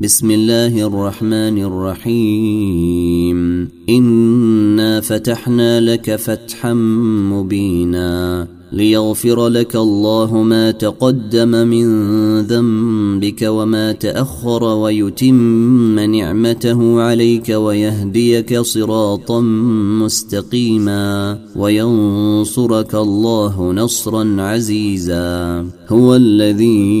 بسم الله الرحمن الرحيم. إنا فتحنا لك فتحا مبينا ليغفر لك الله ما تقدم من ذنبك وما تأخر ويتم نعمته عليك ويهديك صراطا مستقيما وينصرك الله نصرا عزيزا. هو الذي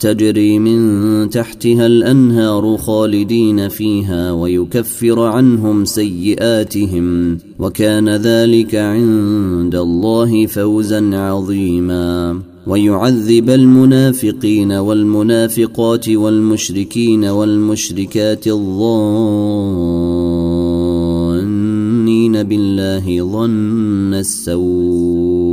تجري من تحتها الأنهار خالدين فيها ويكفر عنهم سيئاتهم وكان ذلك عند الله فوزا عظيما. ويعذب المنافقين والمنافقات والمشركين والمشركات الظانين بالله ظن السوء.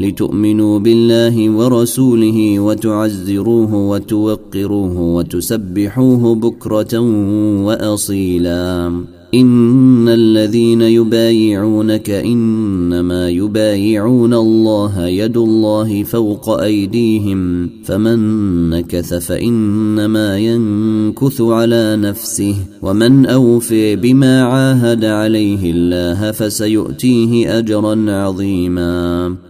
لتؤمنوا بالله ورسوله وتعزروه وتوقروه وتسبحوه بكرة وأصيلا. إن الذين يبايعونك إنما يبايعون الله يد الله فوق أيديهم فمن نكث فإنما ينكث على نفسه ومن أوفي بما عاهد عليه الله فسيؤتيه اجرا عظيما.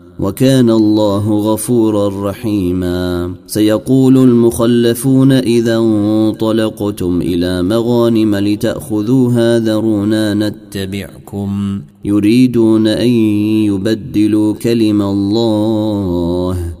وكان الله غفورا رحيما. سيقول المخلفون إذا انطلقتم إلى مغانم لتاخذوها ذرونا نتبعكم. يريدون أن يبدلوا كلم الله.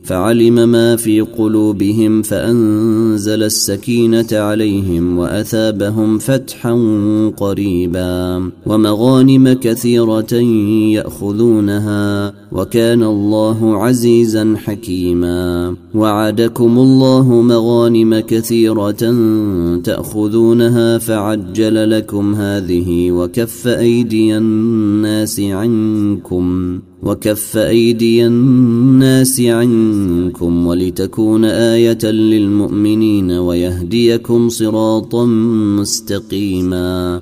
فعلم ما في قلوبهم فأنزل السكينة عليهم وأثابهم فتحا قريبا ومغانم كثيرة يأخذونها وكان الله عزيزا حكيما وعدكم الله مغانم كثيرة تأخذونها فعجل لكم هذه وكف أيدي الناس عنكم وكف أيدي الناس عنكم ولتكون آية للمؤمنين ويهديكم صراطا مستقيما.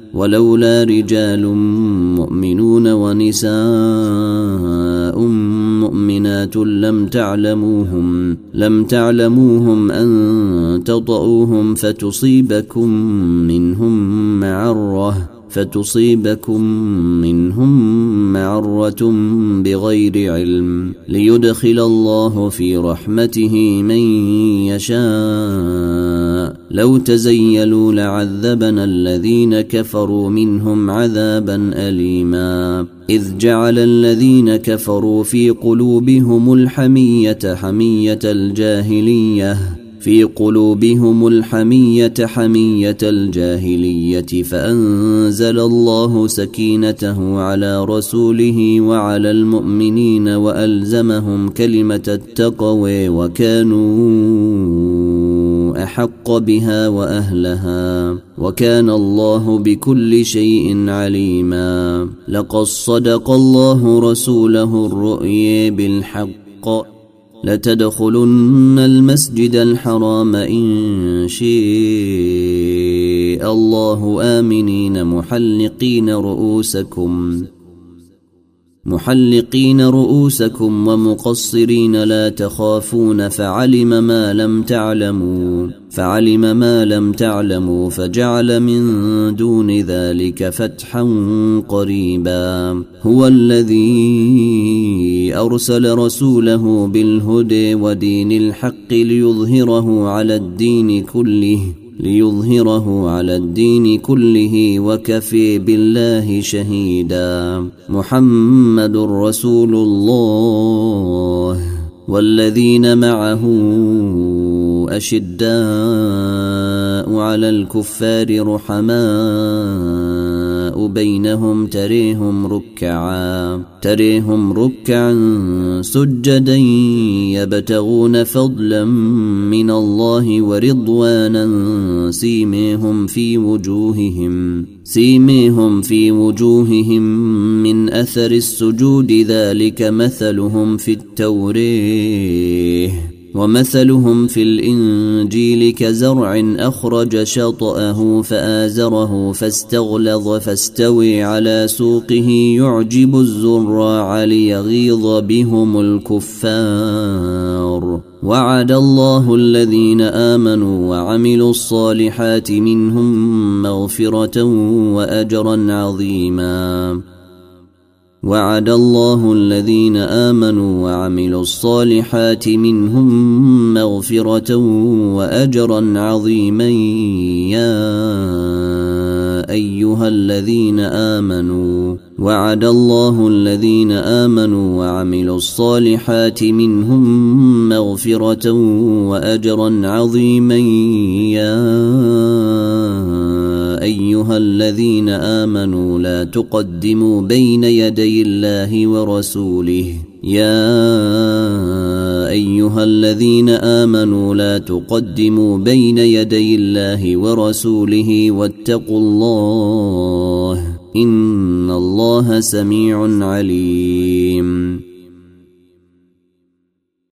ولولا رجال مؤمنون ونساء مؤمنات لم تعلموهم لم تعلموهم أن تطؤوهم فتصيبكم منهم معرة. فتصيبكم منهم معرة بغير علم ليدخل الله في رحمته من يشاء. لو تزيلوا لعذبنا الذين كفروا منهم عذابا أليما. إذ جعل الذين كفروا في قلوبهم الحمية حمية الجاهلية. في قلوبهم الحمية حمية الجاهلية فأنزل الله سكينته على رسوله وعلى المؤمنين وألزمهم كلمة التقوى وكانوا أحق بها وأهلها وكان الله بكل شيء عليما. لقد صدق الله رسوله الرؤيا بالحق. لتدخلن المسجد الحرام إن شاء الله آمنين محلقين رؤوسكم. محلقين رؤوسكم ومقصرين لا تخافون فعلم ما لم تعلموا فعلم ما لم تعلموا فجعل من دون ذلك فتحا قريبا. هو الذي أرسل رسوله بالهدى ودين الحق ليظهره على الدين كله ليظهره على الدين كله وكفي بالله شهيدا. محمد رسول الله. والذين معه أشداء على الكفار بينهم تريهم ركعا تريهم ركعا سجدا يبتغون فضلا من الله ورضوانا سيميهم في وجوههم سيميهم في وجوههم من اثر السجود ذلك مثلهم في التوريه. ومثلهم في الإنجيل كزرع أخرج شطأه فآزره فاستغلظ فاستوي على سوقه يعجب الزراع ليغيظ بهم الكفار. وعد الله الذين آمنوا وعملوا الصالحات منهم مغفرة وأجرا عظيما. وعد الله الذين آمنوا وعملوا الصالحات منهم مغفرة وأجرا عظيما. يا أيها الذين آمنوا وعد الله الذين آمنوا وعملوا الصالحات منهم مغفرة وأجرا عظيما. يا أيها الذين آمنوا لا تقدموا بين يدي الله ورسوله. يا أيها الذين آمنوا لا تقدموا بين يدي الله ورسوله واتقوا الله إن الله سميع عليم.